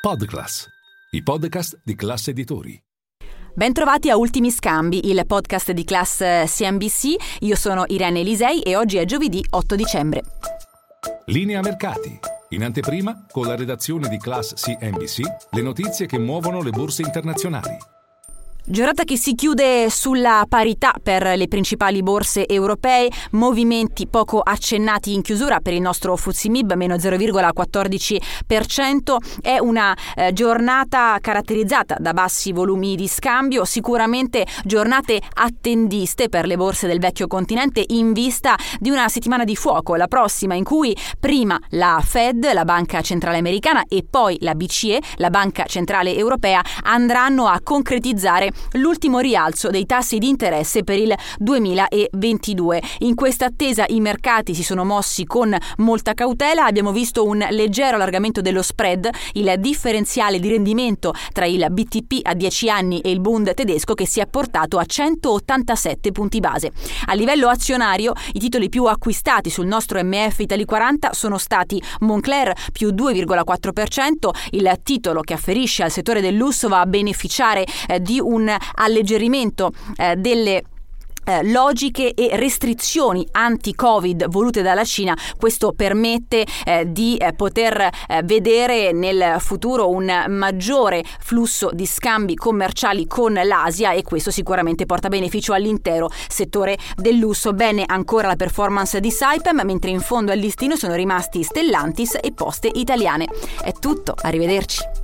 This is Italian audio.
Podclass, i podcast di classe editori. Bentrovati a Ultimi Scambi, il podcast di Class CNBC. Io sono Irene Elisei e oggi è giovedì 8 dicembre. Linea mercati. In anteprima, con la redazione di Class CNBC, le notizie che muovono le borse internazionali. Giornata che si chiude sulla parità per le principali borse europee, movimenti poco accennati in chiusura per il nostro FTSE meno 0,14%. È una eh, giornata caratterizzata da bassi volumi di scambio, sicuramente giornate attendiste per le borse del vecchio continente in vista di una settimana di fuoco, la prossima in cui prima la Fed, la Banca Centrale Americana e poi la BCE, la Banca Centrale Europea, andranno a concretizzare l'ultimo rialzo dei tassi di interesse per il 2022. In questa attesa i mercati si sono mossi con molta cautela, abbiamo visto un leggero allargamento dello spread, il differenziale di rendimento tra il BTP a 10 anni e il Bund tedesco che si è portato a 187 punti base. A livello azionario, i titoli più acquistati sul nostro MF Italy 40 sono stati Moncler più 2,4%, il titolo che afferisce al settore del lusso va a beneficiare eh, di un alleggerimento eh, delle eh, logiche e restrizioni anti-Covid volute dalla Cina, questo permette eh, di eh, poter eh, vedere nel futuro un maggiore flusso di scambi commerciali con l'Asia e questo sicuramente porta beneficio all'intero settore del lusso. Bene ancora la performance di Saipem, mentre in fondo al listino sono rimasti Stellantis e Poste Italiane. È tutto, arrivederci.